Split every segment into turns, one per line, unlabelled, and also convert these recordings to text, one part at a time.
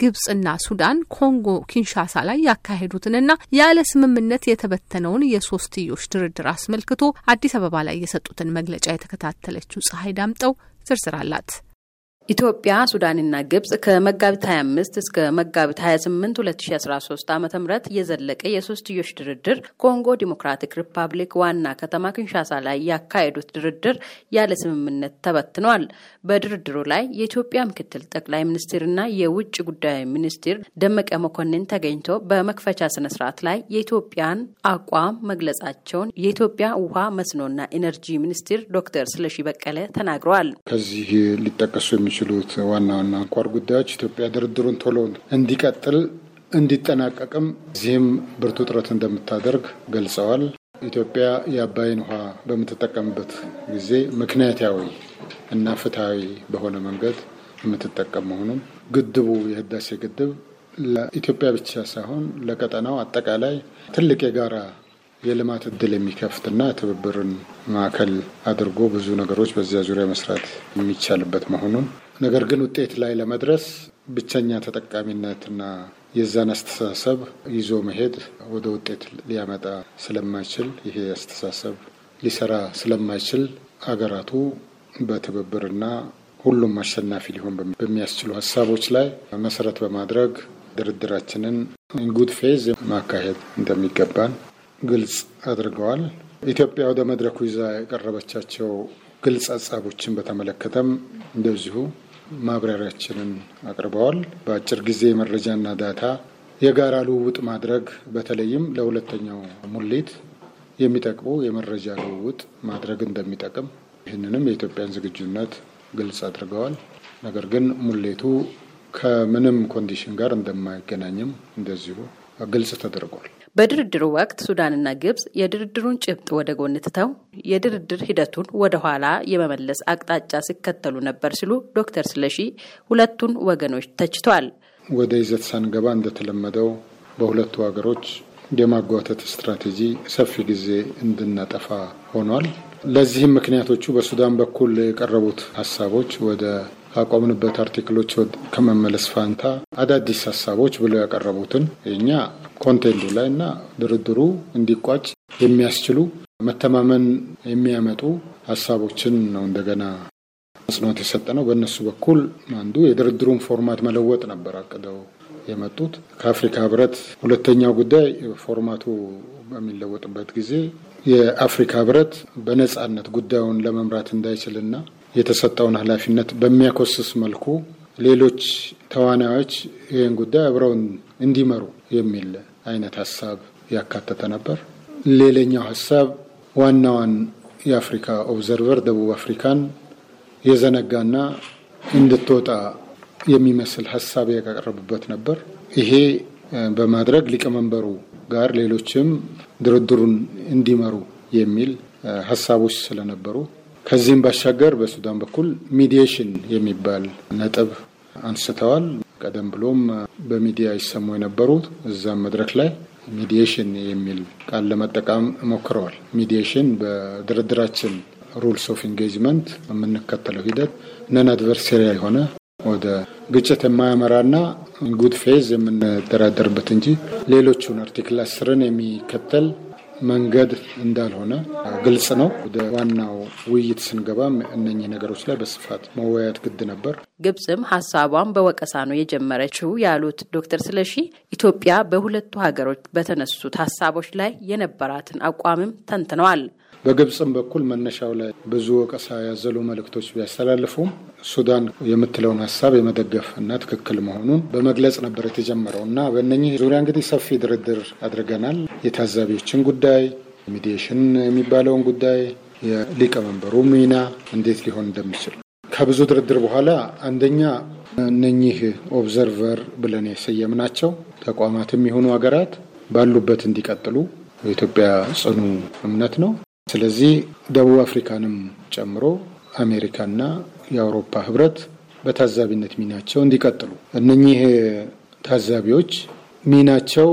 ግብጽና ሱዳን ኮንጎ ኪንሻሳ ላይ ያካሄዱትንና ያለ ስምምነት የተበተነውን የሶስትዮሽ ድርድር አስመልክቶ አዲስ አበባ ላይ የሰጡትን መግለጫ የተከታተለችው ፀሐይ ዳምጠው ዝርዝር አላት።
ኢትዮጵያ፣ ሱዳንና ግብጽ ከመጋቢት 25 እስከ መጋቢት 28 2013 ዓ ም የዘለቀ የሶስትዮሽ ድርድር ኮንጎ ዲሞክራቲክ ሪፐብሊክ ዋና ከተማ ክንሻሳ ላይ ያካሄዱት ድርድር ያለ ስምምነት ተበትነዋል። በድርድሩ ላይ የኢትዮጵያ ምክትል ጠቅላይ ሚኒስትርና የውጭ ጉዳይ ሚኒስትር ደመቀ መኮንን ተገኝቶ በመክፈቻ ስነ ላይ የኢትዮጵያን አቋም መግለጻቸውን የኢትዮጵያ ውሃ መስኖና ኢነርጂ ሚኒስትር ዶክተር ስለሺ በቀለ ተናግረዋል።
ከዚህ ሊጠቀሱ የሚችሉት ዋና ዋና አንኳር ጉዳዮች ኢትዮጵያ ድርድሩን ቶሎ እንዲቀጥል እንዲጠናቀቅም እዚህም ብርቱ ጥረት እንደምታደርግ ገልጸዋል። ኢትዮጵያ የአባይን ውሃ በምትጠቀምበት ጊዜ ምክንያታዊ እና ፍትሐዊ በሆነ መንገድ የምትጠቀም መሆኑን ግድቡ የህዳሴ ግድብ ለኢትዮጵያ ብቻ ሳይሆን ለቀጠናው አጠቃላይ ትልቅ የጋራ የልማት እድል የሚከፍትና ትብብርን ማዕከል አድርጎ ብዙ ነገሮች በዚያ ዙሪያ መስራት የሚቻልበት መሆኑን ነገር ግን ውጤት ላይ ለመድረስ ብቸኛ ተጠቃሚነትና የዛን አስተሳሰብ ይዞ መሄድ ወደ ውጤት ሊያመጣ ስለማይችል ይሄ አስተሳሰብ ሊሰራ ስለማይችል ሀገራቱ በትብብርና ሁሉም አሸናፊ ሊሆን በሚያስችሉ ሀሳቦች ላይ መሰረት በማድረግ ድርድራችንን ጉድ ፌዝ ማካሄድ እንደሚገባን ግልጽ አድርገዋል። ኢትዮጵያ ወደ መድረኩ ይዛ የቀረበቻቸው ግልጽ ሀሳቦችን በተመለከተም እንደዚሁ ማብራሪያችንን አቅርበዋል። በአጭር ጊዜ መረጃና data የጋራ ልውውጥ ማድረግ በተለይም ለሁለተኛው ሙሌት የሚጠቅሙ የመረጃ ልውውጥ ማድረግ እንደሚጠቅም ይህንንም የኢትዮጵያን ዝግጁነት ግልጽ አድርገዋል። ነገር ግን ሙሌቱ ከምንም condition ጋር እንደማይገናኝም እንደዚሁ ግልጽ ተደርጓል።
በድርድሩ ወቅት ሱዳንና ግብጽ የድርድሩን ጭብጥ ወደ ጎን ትተው የድርድር ሂደቱን ወደ ኋላ የመመለስ አቅጣጫ ሲከተሉ ነበር ሲሉ ዶክተር ስለሺ ሁለቱን ወገኖች ተችተዋል።
ወደ ይዘት ሳንገባ እንደተለመደው በሁለቱ ሀገሮች የማጓተት ስትራቴጂ ሰፊ ጊዜ እንድናጠፋ ሆኗል። ለዚህም ምክንያቶቹ በሱዳን በኩል የቀረቡት ሀሳቦች ወደ ካቆምንበት article ኦች ከመመለስ ፋንታ አዳዲስ ሀሳቦች ብለው ያቀረቡትን የኛ content ኡ ላይ እና ድርድሩ እንዲቋጭ የሚያስችሉ መተማመን የሚያመጡ ሀሳቦችን ነው እንደገና አጽንኦት የሰጠ ነው። በእነሱ በኩል አንዱ የድርድሩን format መለወጥ ነበር አቅደው የመጡት ከአፍሪካ ህብረት። ሁለተኛው ጉዳይ format ኡ በሚለወጥበት ጊዜ የአፍሪካ ህብረት በነጻነት ጉዳዩን ለመምራት እንዳይችልና የተሰጠውን ኃላፊነት በሚያኮስስ መልኩ ሌሎች ተዋናዮች ይህን ጉዳይ አብረው እንዲመሩ የሚል አይነት ሀሳብ ያካተተ ነበር። ሌላኛው ሀሳብ ዋናዋን የአፍሪካ observer ደቡብ አፍሪካን የዘነጋና እንድትወጣ የሚመስል ሀሳብ ያቀረቡበት ነበር። ይሄ በማድረግ ሊቀመንበሩ ጋር ሌሎችም ድርድሩን እንዲመሩ የሚል ሀሳቦች ስለነበሩ ከዚህም ባሻገር በሱዳን በኩል mediation የሚባል ነጥብ አንስተዋል። ቀደም ብሎም በሚዲያ ይሰሙ የነበሩት እዛም መድረክ ላይ mediation የሚል ቃል ለመጠቀም ሞክረዋል። mediation በድርድራችን rules of engagement የምንከተለው ሂደት non adversarial የሆነ ወደ ግጭት የማያመራና good faith የምንደራደርበት እንጂ ሌሎቹን article አስርን የሚከተል መንገድ እንዳልሆነ ግልጽ ነው። ወደ ዋናው ውይይት ስንገባም እነኚህ ነገሮች ላይ በስፋት መወያየት ግድ ነበር።
ግብጽም ሀሳቧን በወቀሳ ነው የጀመረችው ያሉት ዶክተር ስለሺ ኢትዮጵያ በሁለቱ ሀገሮች በተነሱት ሀሳቦች ላይ የነበራትን አቋምም ተንትነዋል።
በግብጽም በኩል መነሻው ላይ ብዙ ወቀሳ ያዘሉ መልእክቶች ቢያስተላልፉም ሱዳን የምትለውን ሀሳብ የመደገፍ እና ትክክል መሆኑን በመግለጽ ነበር የተጀመረው እና በእነኚህ ዙሪያ እንግዲህ ሰፊ ድርድር አድርገናል። የታዛቢዎችን ጉዳይ፣ mediation የሚባለውን ጉዳይ፣ የሊቀመንበሩ ሚና እንዴት ሊሆን እንደሚችል ከብዙ ድርድር በኋላ አንደኛ እነኚህ observer ብለን የሰየምናቸው ተቋማትም የሆኑ ሀገራት ባሉበት እንዲቀጥሉ የኢትዮጵያ ጽኑ እምነት ነው። ስለዚህ ደቡብ አፍሪካንም ጨምሮ አሜሪካና የአውሮፓ ህብረት በታዛቢነት ሚናቸው እንዲቀጥሉ። እነኚህ ታዛቢዎች ሚናቸው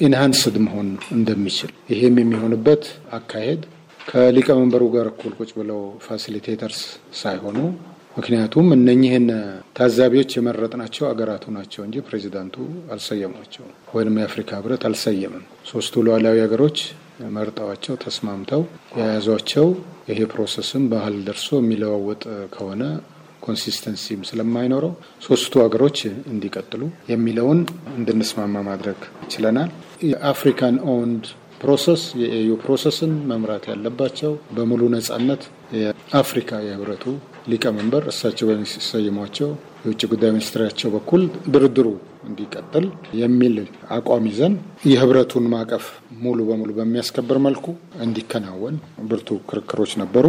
enhanced መሆን እንደሚችል ይሄም የሚሆንበት አካሄድ ከሊቀመንበሩ ጋር እኩል ቁጭ ብለው facilitators ሳይሆኑ ምክንያቱም እነኚህን ታዛቢዎች የመረጥናቸው አገራቱ ናቸው እንጂ ፕሬዚዳንቱ አልሰየሟቸውም፣ ወይም የአፍሪካ ህብረት አልሰየምም። ሶስቱ ሉዓላዊ ሀገሮች መርጠዋቸው ተስማምተው የያዟቸው ይሄ process ም ባህል ደርሶ የሚለዋወጥ ከሆነ consistency ም ስለማይኖረው ሶስቱ ሀገሮች እንዲቀጥሉ የሚለውን እንድንስማማ ማድረግ ችለናል። የአፍሪካን owned process የ AU process ን መምራት ያለባቸው በሙሉ ነጻነት የአፍሪካ የህብረቱ ሊቀመንበር እሳቸው በሚሰይሟቸው የውጭ ጉዳይ ሚኒስትራቸው በኩል ድርድሩ እንዲቀጥል የሚል አቋም ይዘን የህብረቱን ማዕቀፍ ሙሉ በሙሉ በሚያስከብር መልኩ እንዲከናወን ብርቱ ክርክሮች ነበሩ።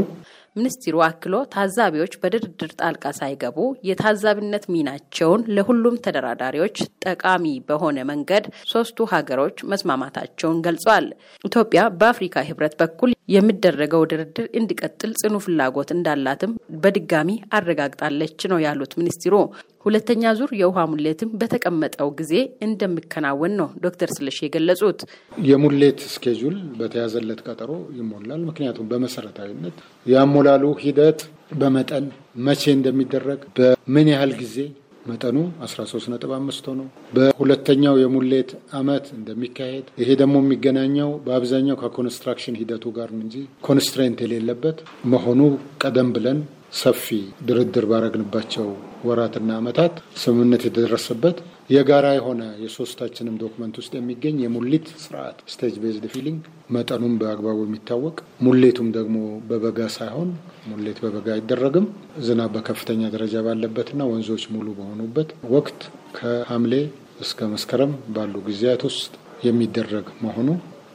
ሚኒስትሩ አክሎ ታዛቢዎች በድርድር ጣልቃ ሳይገቡ የታዛቢነት ሚናቸውን ለሁሉም ተደራዳሪዎች ጠቃሚ በሆነ መንገድ ሶስቱ ሀገሮች መስማማታቸውን ገልጿል። ኢትዮጵያ በአፍሪካ ህብረት በኩል የሚደረገው ድርድር እንዲቀጥል ጽኑ ፍላጎት እንዳላትም በድጋሚ አረጋግጣለች ነው ያሉት ሚኒስትሩ። ሁለተኛ ዙር የውሃ ሙሌትም በተቀመጠው ጊዜ እንደሚከናወን ነው ዶክተር ስለሺ የገለጹት።
የሙሌት schedule በተያዘለት ቀጠሮ ይሞላል። ምክንያቱም በመሰረታዊነት የአሞላሉ ሂደት በመጠን መቼ እንደሚደረግ በምን ያህል ጊዜ መጠኑ 13.5 ሆኖ በሁለተኛው የሙሌት አመት እንደሚካሄድ ይሄ ደግሞ የሚገናኘው በአብዛኛው ከ construction ሂደቱ ጋር እንጂ constraint የሌለበት መሆኑ ቀደም ብለን ሰፊ ድርድር ባረግንባቸው ወራትና አመታት ስምምነት የተደረሰበት የጋራ የሆነ የሶስታችንም document ውስጥ የሚገኝ የሙሌት ስርዓት stage based filling መጠኑም በአግባቡ የሚታወቅ ሙሌቱም ደግሞ በበጋ ሳይሆን ሙሌት በበጋ አይደረግም። ዝናብ በከፍተኛ ደረጃ ባለበትና ወንዞች ሙሉ በሆኑበት ወቅት ከሐምሌ እስከ መስከረም ባሉ ጊዜያት ውስጥ የሚደረግ መሆኑ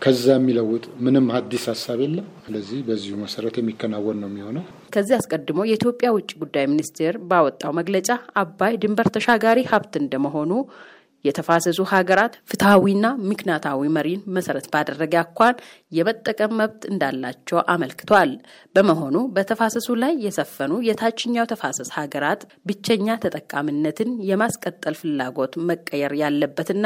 ከዛ የሚለውጥ ምንም አዲስ ሀሳብ የለም። ስለዚህ በዚሁ መሰረት የሚከናወን ነው የሚሆነው።
ከዚህ አስቀድሞ የኢትዮጵያ ውጭ ጉዳይ ሚኒስቴር ባወጣው መግለጫ አባይ ድንበር ተሻጋሪ ሀብት እንደመሆኑ የተፋሰሱ ሀገራት ፍትሐዊና ምክንያታዊ መሪን መሰረት ባደረገ አኳን የመጠቀም መብት እንዳላቸው አመልክቷል። በመሆኑ በተፋሰሱ ላይ የሰፈኑ የታችኛው ተፋሰስ ሀገራት ብቸኛ ተጠቃሚነትን የማስቀጠል ፍላጎት መቀየር ያለበትና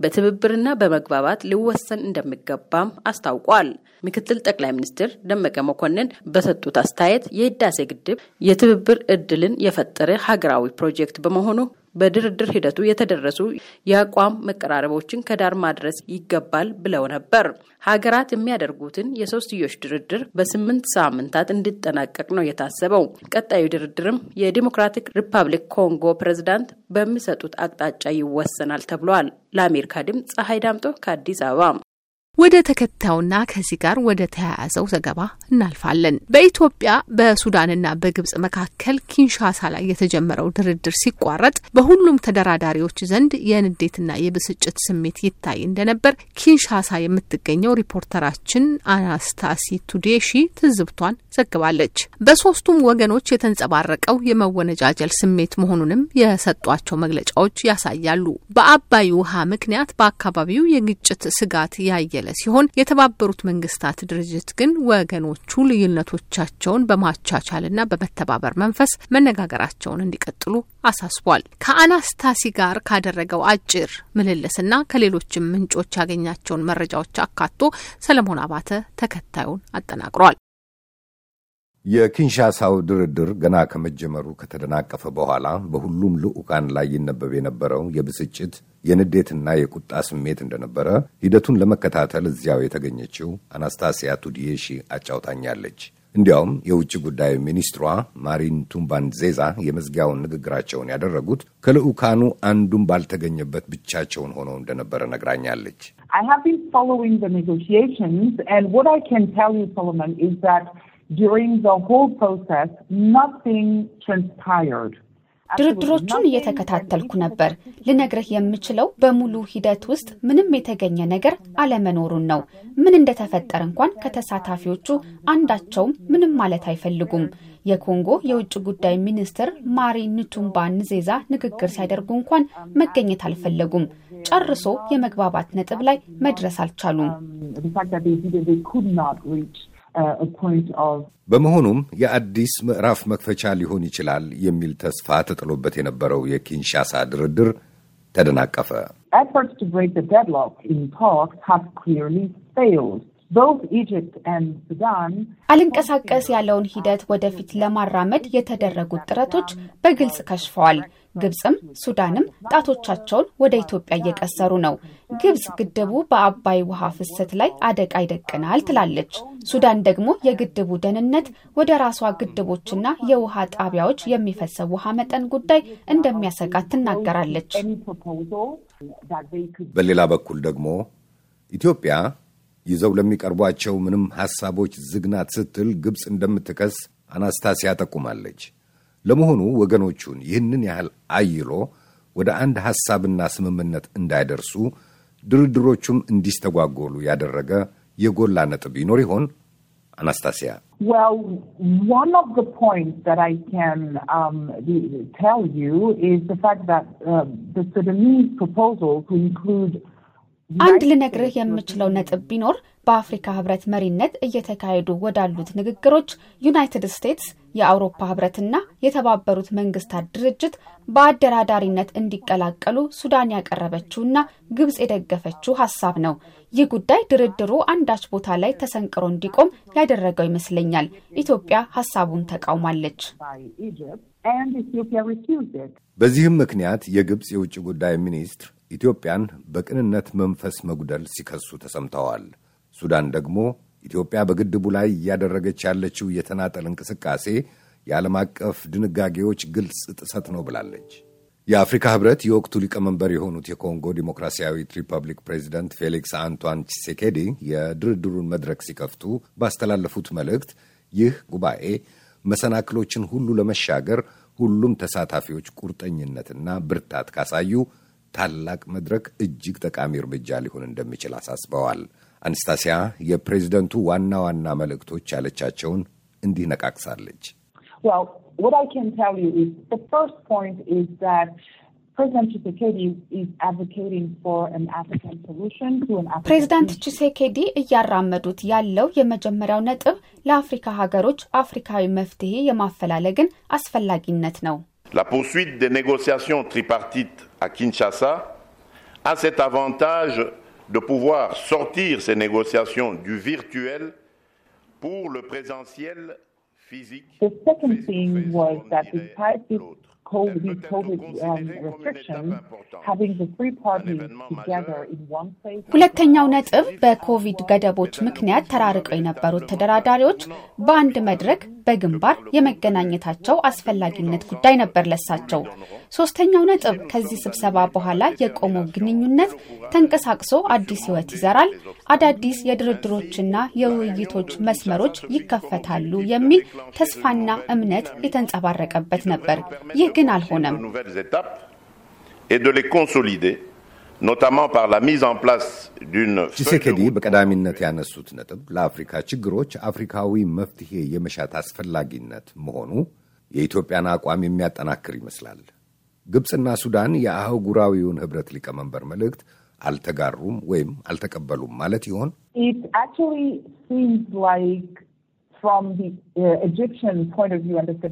በትብብርና በመግባባት ሊወሰን እንደሚገባም አስታውቋል። ምክትል ጠቅላይ ሚኒስትር ደመቀ መኮንን በሰጡት አስተያየት የህዳሴ ግድብ የትብብር እድልን የፈጠረ ሀገራዊ ፕሮጀክት በመሆኑ በድርድር ሂደቱ የተደረሱ የአቋም መቀራረቦችን ከዳር ማድረስ ይገባል ብለው ነበር። ሀገራት የሚያደርጉትን የሶስትዮሽ ድርድር በስምንት ሳምንታት እንዲጠናቀቅ ነው የታሰበው። ቀጣዩ ድርድርም የዲሞክራቲክ ሪፐብሊክ ኮንጎ ፕሬዝዳንት በሚሰጡት አቅጣጫ ይወሰናል ተብሏል። ለአሜሪካ ድምፅ ፀሐይ ዳምጦ ከአዲስ አበባ።
ወደ ተከታዩና ከዚህ ጋር ወደ ተያያዘው ዘገባ እናልፋለን። በኢትዮጵያ በሱዳንና በግብጽ መካከል ኪንሻሳ ላይ የተጀመረው ድርድር ሲቋረጥ በሁሉም ተደራዳሪዎች ዘንድ የንዴትና የብስጭት ስሜት ይታይ እንደነበር ኪንሻሳ የምትገኘው ሪፖርተራችን አናስታሲ ቱዴሺ ትዝብቷን ዘግባለች። በሶስቱም ወገኖች የተንጸባረቀው የመወነጃጀል ስሜት መሆኑንም የሰጧቸው መግለጫዎች ያሳያሉ። በአባይ ውሃ ምክንያት በአካባቢው የግጭት ስጋት ያየ ሲሆን የተባበሩት መንግስታት ድርጅት ግን ወገኖቹ ልዩነቶቻቸውን በማቻቻልና በመተባበር መንፈስ መነጋገራቸውን እንዲቀጥሉ አሳስቧል። ከአናስታሲ ጋር ካደረገው አጭር ምልልስና ከሌሎችም ምንጮች ያገኛቸውን መረጃዎች አካቶ ሰለሞን አባተ ተከታዩን አጠናቅሯል።
የኪንሻሳው ድርድር ገና ከመጀመሩ ከተደናቀፈ በኋላ በሁሉም ልዑካን ላይ ይነበብ የነበረው የብስጭት የንዴትና የቁጣ ስሜት እንደነበረ ሂደቱን ለመከታተል እዚያው የተገኘችው አናስታሲያ ቱዲዬሺ አጫውታኛለች። እንዲያውም የውጭ ጉዳይ ሚኒስትሯ ማሪን ቱምባንዜዛ የመዝጊያውን ንግግራቸውን ያደረጉት ከልዑካኑ አንዱም ባልተገኘበት ብቻቸውን ሆነው እንደነበረ ነግራኛለች።
ድርድሮቹን እየተከታተልኩ ነበር። ልነግርህ የምችለው በሙሉ ሂደት ውስጥ ምንም የተገኘ ነገር አለመኖሩን ነው። ምን እንደተፈጠረ እንኳን ከተሳታፊዎቹ አንዳቸውም ምንም ማለት አይፈልጉም። የኮንጎ የውጭ ጉዳይ ሚኒስትር ማሪ ንቱምባ ንዜዛ ንግግር ሲያደርጉ እንኳን መገኘት አልፈለጉም። ጨርሶ የመግባባት ነጥብ ላይ መድረስ አልቻሉም።
በመሆኑም የአዲስ ምዕራፍ መክፈቻ ሊሆን ይችላል የሚል ተስፋ ተጥሎበት የነበረው የኪንሻሳ ድርድር ተደናቀፈ።
አልንቀሳቀስ ያለውን ሂደት ወደፊት ለማራመድ የተደረጉት ጥረቶች በግልጽ ከሽፈዋል። ግብፅም ሱዳንም ጣቶቻቸውን ወደ ኢትዮጵያ እየቀሰሩ ነው። ግብፅ ግድቡ በአባይ ውሃ ፍሰት ላይ አደጋ ይደቅናል ትላለች። ሱዳን ደግሞ የግድቡ ደህንነት ወደ ራሷ ግድቦችና የውሃ ጣቢያዎች የሚፈሰው ውሃ መጠን ጉዳይ እንደሚያሰጋት ትናገራለች።
በሌላ በኩል ደግሞ ኢትዮጵያ ይዘው ለሚቀርቧቸው ምንም ሐሳቦች ዝግናት ስትል ግብፅ እንደምትከስ አናስታሲያ ጠቁማለች። ለመሆኑ ወገኖቹን ይህንን ያህል አይሎ ወደ አንድ ሐሳብና ስምምነት እንዳይደርሱ ድርድሮቹም እንዲስተጓጎሉ ያደረገ የጎላ ነጥብ ይኖር ይሆን? አናስታሲያ
አንድ ልነግርህ የምችለው ነጥብ ቢኖር በአፍሪካ ህብረት መሪነት እየተካሄዱ ወዳሉት ንግግሮች ዩናይትድ ስቴትስ፣ የአውሮፓ ህብረትና የተባበሩት መንግስታት ድርጅት በአደራዳሪነት እንዲቀላቀሉ ሱዳን ያቀረበችውና ግብፅ የደገፈችው ሀሳብ ነው። ይህ ጉዳይ ድርድሩ አንዳች ቦታ ላይ ተሰንቅሮ እንዲቆም ያደረገው ይመስለኛል። ኢትዮጵያ ሀሳቡን ተቃውማለች።
በዚህም ምክንያት የግብፅ የውጭ ጉዳይ ሚኒስትር ኢትዮጵያን በቅንነት መንፈስ መጉደል ሲከሱ ተሰምተዋል። ሱዳን ደግሞ ኢትዮጵያ በግድቡ ላይ እያደረገች ያለችው የተናጠል እንቅስቃሴ የዓለም አቀፍ ድንጋጌዎች ግልጽ ጥሰት ነው ብላለች። የአፍሪካ ህብረት የወቅቱ ሊቀመንበር የሆኑት የኮንጎ ዲሞክራሲያዊት ሪፐብሊክ ፕሬዚደንት ፌሊክስ አንቷን ቺሴኬዲ የድርድሩን መድረክ ሲከፍቱ ባስተላለፉት መልእክት ይህ ጉባኤ መሰናክሎችን ሁሉ ለመሻገር ሁሉም ተሳታፊዎች ቁርጠኝነትና ብርታት ካሳዩ ታላቅ መድረክ እጅግ ጠቃሚ እርምጃ ሊሆን እንደሚችል አሳስበዋል። አንስታሲያ የፕሬዚደንቱ ዋና ዋና መልእክቶች ያለቻቸውን እንዲህ ነቃቅሳለች።
ፕሬዚዳንት ቺሴኬዲ እያራመዱት ያለው የመጀመሪያው ነጥብ ለአፍሪካ ሀገሮች አፍሪካዊ መፍትሄ የማፈላለግን አስፈላጊነት ነው።
La poursuite des négociations tripartites à Kinshasa a cet avantage de pouvoir sortir ces négociations du virtuel pour le présentiel physique.
The second thing was that despite this COVID, COVID um, restrictions, having the three parties together in one place.
ሁለተኛው ነጥብ በኮቪድ ገደቦች ምክንያት ተራርቀው የነበሩት ተደራዳሪዎች በአንድ መድረክ በግንባር የመገናኘታቸው አስፈላጊነት ጉዳይ ነበር ለሳቸው። ሶስተኛው ነጥብ ከዚህ ስብሰባ በኋላ የቆመው ግንኙነት ተንቀሳቅሶ አዲስ ሕይወት ይዘራል፣ አዳዲስ የድርድሮችና የውይይቶች መስመሮች ይከፈታሉ የሚል ተስፋና እምነት የተንጸባረቀበት ነበር። ይህ ግን አልሆነም።
ቺሴኬዲ በቀዳሚነት ያነሱት ነጥብ ለአፍሪካ ችግሮች አፍሪካዊ መፍትሄ የመሻት አስፈላጊነት መሆኑ የኢትዮጵያን አቋም የሚያጠናክር ይመስላል። ግብፅና ሱዳን የአህጉራዊውን ህብረት ሊቀመንበር መልእክት አልተጋሩም ወይም አልተቀበሉም ማለት ይሆን?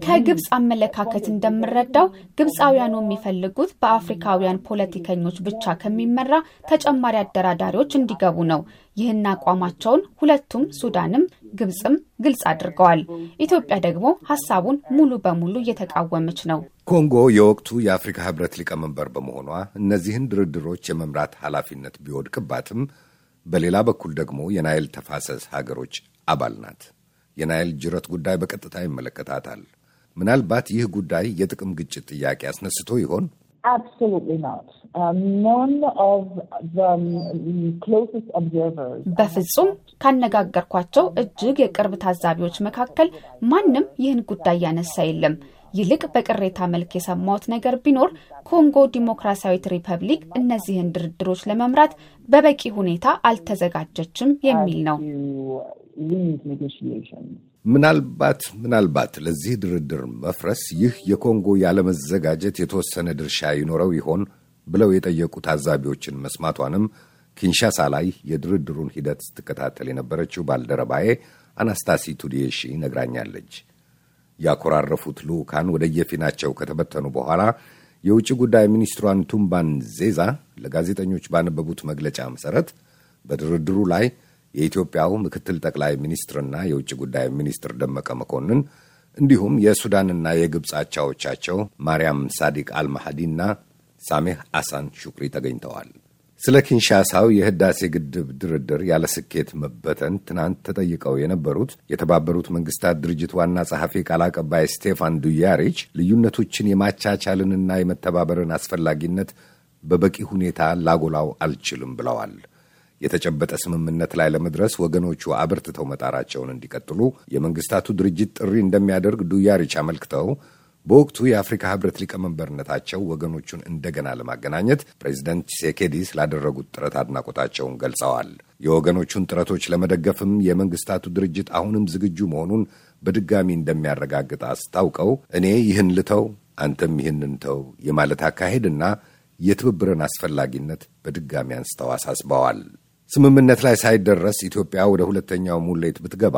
ከግብፅ አመለካከት እንደምረዳው ግብፃውያኑ የሚፈልጉት በአፍሪካውያን ፖለቲከኞች ብቻ ከሚመራ ተጨማሪ አደራዳሪዎች እንዲገቡ ነው። ይህን አቋማቸውን ሁለቱም ሱዳንም ግብፅም ግልጽ አድርገዋል። ኢትዮጵያ ደግሞ ሀሳቡን ሙሉ በሙሉ እየተቃወመች ነው።
ኮንጎ የወቅቱ የአፍሪካ ህብረት ሊቀመንበር በመሆኗ እነዚህን ድርድሮች የመምራት ኃላፊነት ቢወድቅባትም በሌላ በኩል ደግሞ የናይል ተፋሰስ ሀገሮች አባል ናት። የናይል ጅረት ጉዳይ በቀጥታ ይመለከታታል። ምናልባት ይህ ጉዳይ የጥቅም ግጭት ጥያቄ አስነስቶ ይሆን?
በፍጹም ካነጋገርኳቸው እጅግ የቅርብ ታዛቢዎች መካከል ማንም ይህን ጉዳይ ያነሳ የለም። ይልቅ በቅሬታ መልክ የሰማሁት ነገር ቢኖር ኮንጎ ዲሞክራሲያዊት ሪፐብሊክ እነዚህን ድርድሮች ለመምራት በበቂ ሁኔታ አልተዘጋጀችም የሚል ነው።
ምናልባት ምናልባት ለዚህ ድርድር መፍረስ ይህ የኮንጎ ያለመዘጋጀት የተወሰነ ድርሻ ይኖረው ይሆን ብለው የጠየቁ ታዛቢዎችን መስማቷንም ኪንሻሳ ላይ የድርድሩን ሂደት ስትከታተል የነበረችው ባልደረባዬ አናስታሲ ቱዲዬሺ ነግራኛለች። ያኮራረፉት ልዑካን ወደ የፊናቸው ከተበተኑ በኋላ የውጭ ጉዳይ ሚኒስትሯን ቱምባን ዜዛ ለጋዜጠኞች ባነበቡት መግለጫ መሠረት በድርድሩ ላይ የኢትዮጵያው ምክትል ጠቅላይ ሚኒስትርና የውጭ ጉዳይ ሚኒስትር ደመቀ መኮንን እንዲሁም የሱዳንና የግብፅ አቻዎቻቸው ማርያም ሳዲቅ አልማሃዲና ሳሜህ አሳን ሹክሪ ተገኝተዋል። ስለ ኪንሻሳው የህዳሴ ግድብ ድርድር ያለ ስኬት መበተን ትናንት ተጠይቀው የነበሩት የተባበሩት መንግስታት ድርጅት ዋና ጸሐፊ ቃል አቀባይ ስቴፋን ዱያሪች ልዩነቶችን የማቻቻልንና የመተባበርን አስፈላጊነት በበቂ ሁኔታ ላጎላው አልችልም ብለዋል። የተጨበጠ ስምምነት ላይ ለመድረስ ወገኖቹ አበርትተው መጣራቸውን እንዲቀጥሉ የመንግስታቱ ድርጅት ጥሪ እንደሚያደርግ ዱያሪች አመልክተው በወቅቱ የአፍሪካ ህብረት ሊቀመንበርነታቸው ወገኖቹን እንደገና ለማገናኘት ፕሬዚደንት ቺሴኬዲ ስላደረጉት ጥረት አድናቆታቸውን ገልጸዋል። የወገኖቹን ጥረቶች ለመደገፍም የመንግስታቱ ድርጅት አሁንም ዝግጁ መሆኑን በድጋሚ እንደሚያረጋግጥ አስታውቀው እኔ ይህን ልተው አንተም ይህንን ተው የማለት አካሄድና የትብብርን አስፈላጊነት በድጋሚ አንስተው አሳስበዋል። ስምምነት ላይ ሳይደረስ ኢትዮጵያ ወደ ሁለተኛው ሙሌት ብትገባ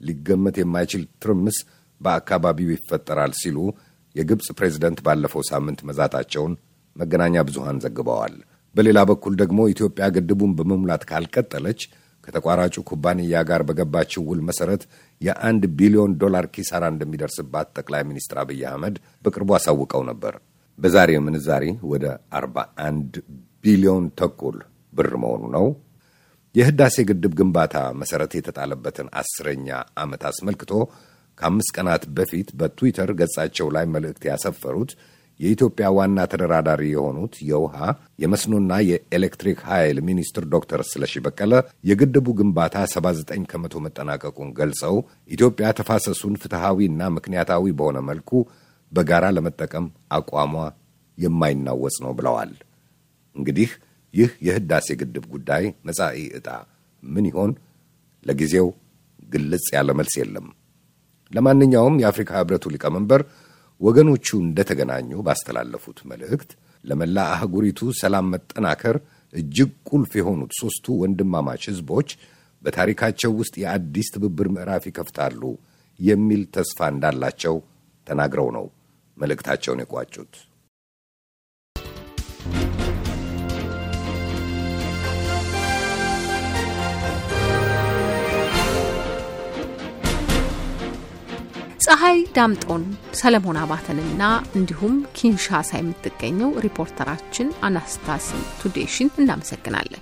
ሊገመት የማይችል ትርምስ በአካባቢው ይፈጠራል ሲሉ የግብፅ ፕሬዝደንት ባለፈው ሳምንት መዛታቸውን መገናኛ ብዙሃን ዘግበዋል። በሌላ በኩል ደግሞ ኢትዮጵያ ግድቡን በመሙላት ካልቀጠለች ከተቋራጩ ኩባንያ ጋር በገባችው ውል መሰረት የአንድ ቢሊዮን ዶላር ኪሳራ እንደሚደርስባት ጠቅላይ ሚኒስትር አብይ አህመድ በቅርቡ አሳውቀው ነበር። በዛሬ ምንዛሬ ወደ 41 ቢሊዮን ተኩል ብር መሆኑ ነው። የህዳሴ ግድብ ግንባታ መሰረት የተጣለበትን አስረኛ ዓመት አስመልክቶ ከአምስት ቀናት በፊት በትዊተር ገጻቸው ላይ መልእክት ያሰፈሩት የኢትዮጵያ ዋና ተደራዳሪ የሆኑት የውሃ የመስኖና የኤሌክትሪክ ኃይል ሚኒስትር ዶክተር ስለሺ በቀለ የግድቡ ግንባታ 79 ከመቶ መጠናቀቁን ገልጸው ኢትዮጵያ ተፋሰሱን ፍትሐዊና ምክንያታዊ በሆነ መልኩ በጋራ ለመጠቀም አቋሟ የማይናወጽ ነው ብለዋል። እንግዲህ ይህ የህዳሴ ግድብ ጉዳይ መጻኢ ዕጣ ምን ይሆን? ለጊዜው ግልጽ ያለ መልስ የለም። ለማንኛውም የአፍሪካ ህብረቱ ሊቀመንበር ወገኖቹ እንደተገናኙ ባስተላለፉት መልእክት ለመላ አህጉሪቱ ሰላም መጠናከር እጅግ ቁልፍ የሆኑት ሦስቱ ወንድማማች ህዝቦች በታሪካቸው ውስጥ የአዲስ ትብብር ምዕራፍ ይከፍታሉ የሚል ተስፋ እንዳላቸው ተናግረው ነው መልእክታቸውን የቋጩት።
ፀሐይ ዳምጦን ሰለሞን አባተንና እንዲሁም ኪንሻሳ የምትገኘው ሪፖርተራችን አናስታሲ ቱዴሽን እናመሰግናለን።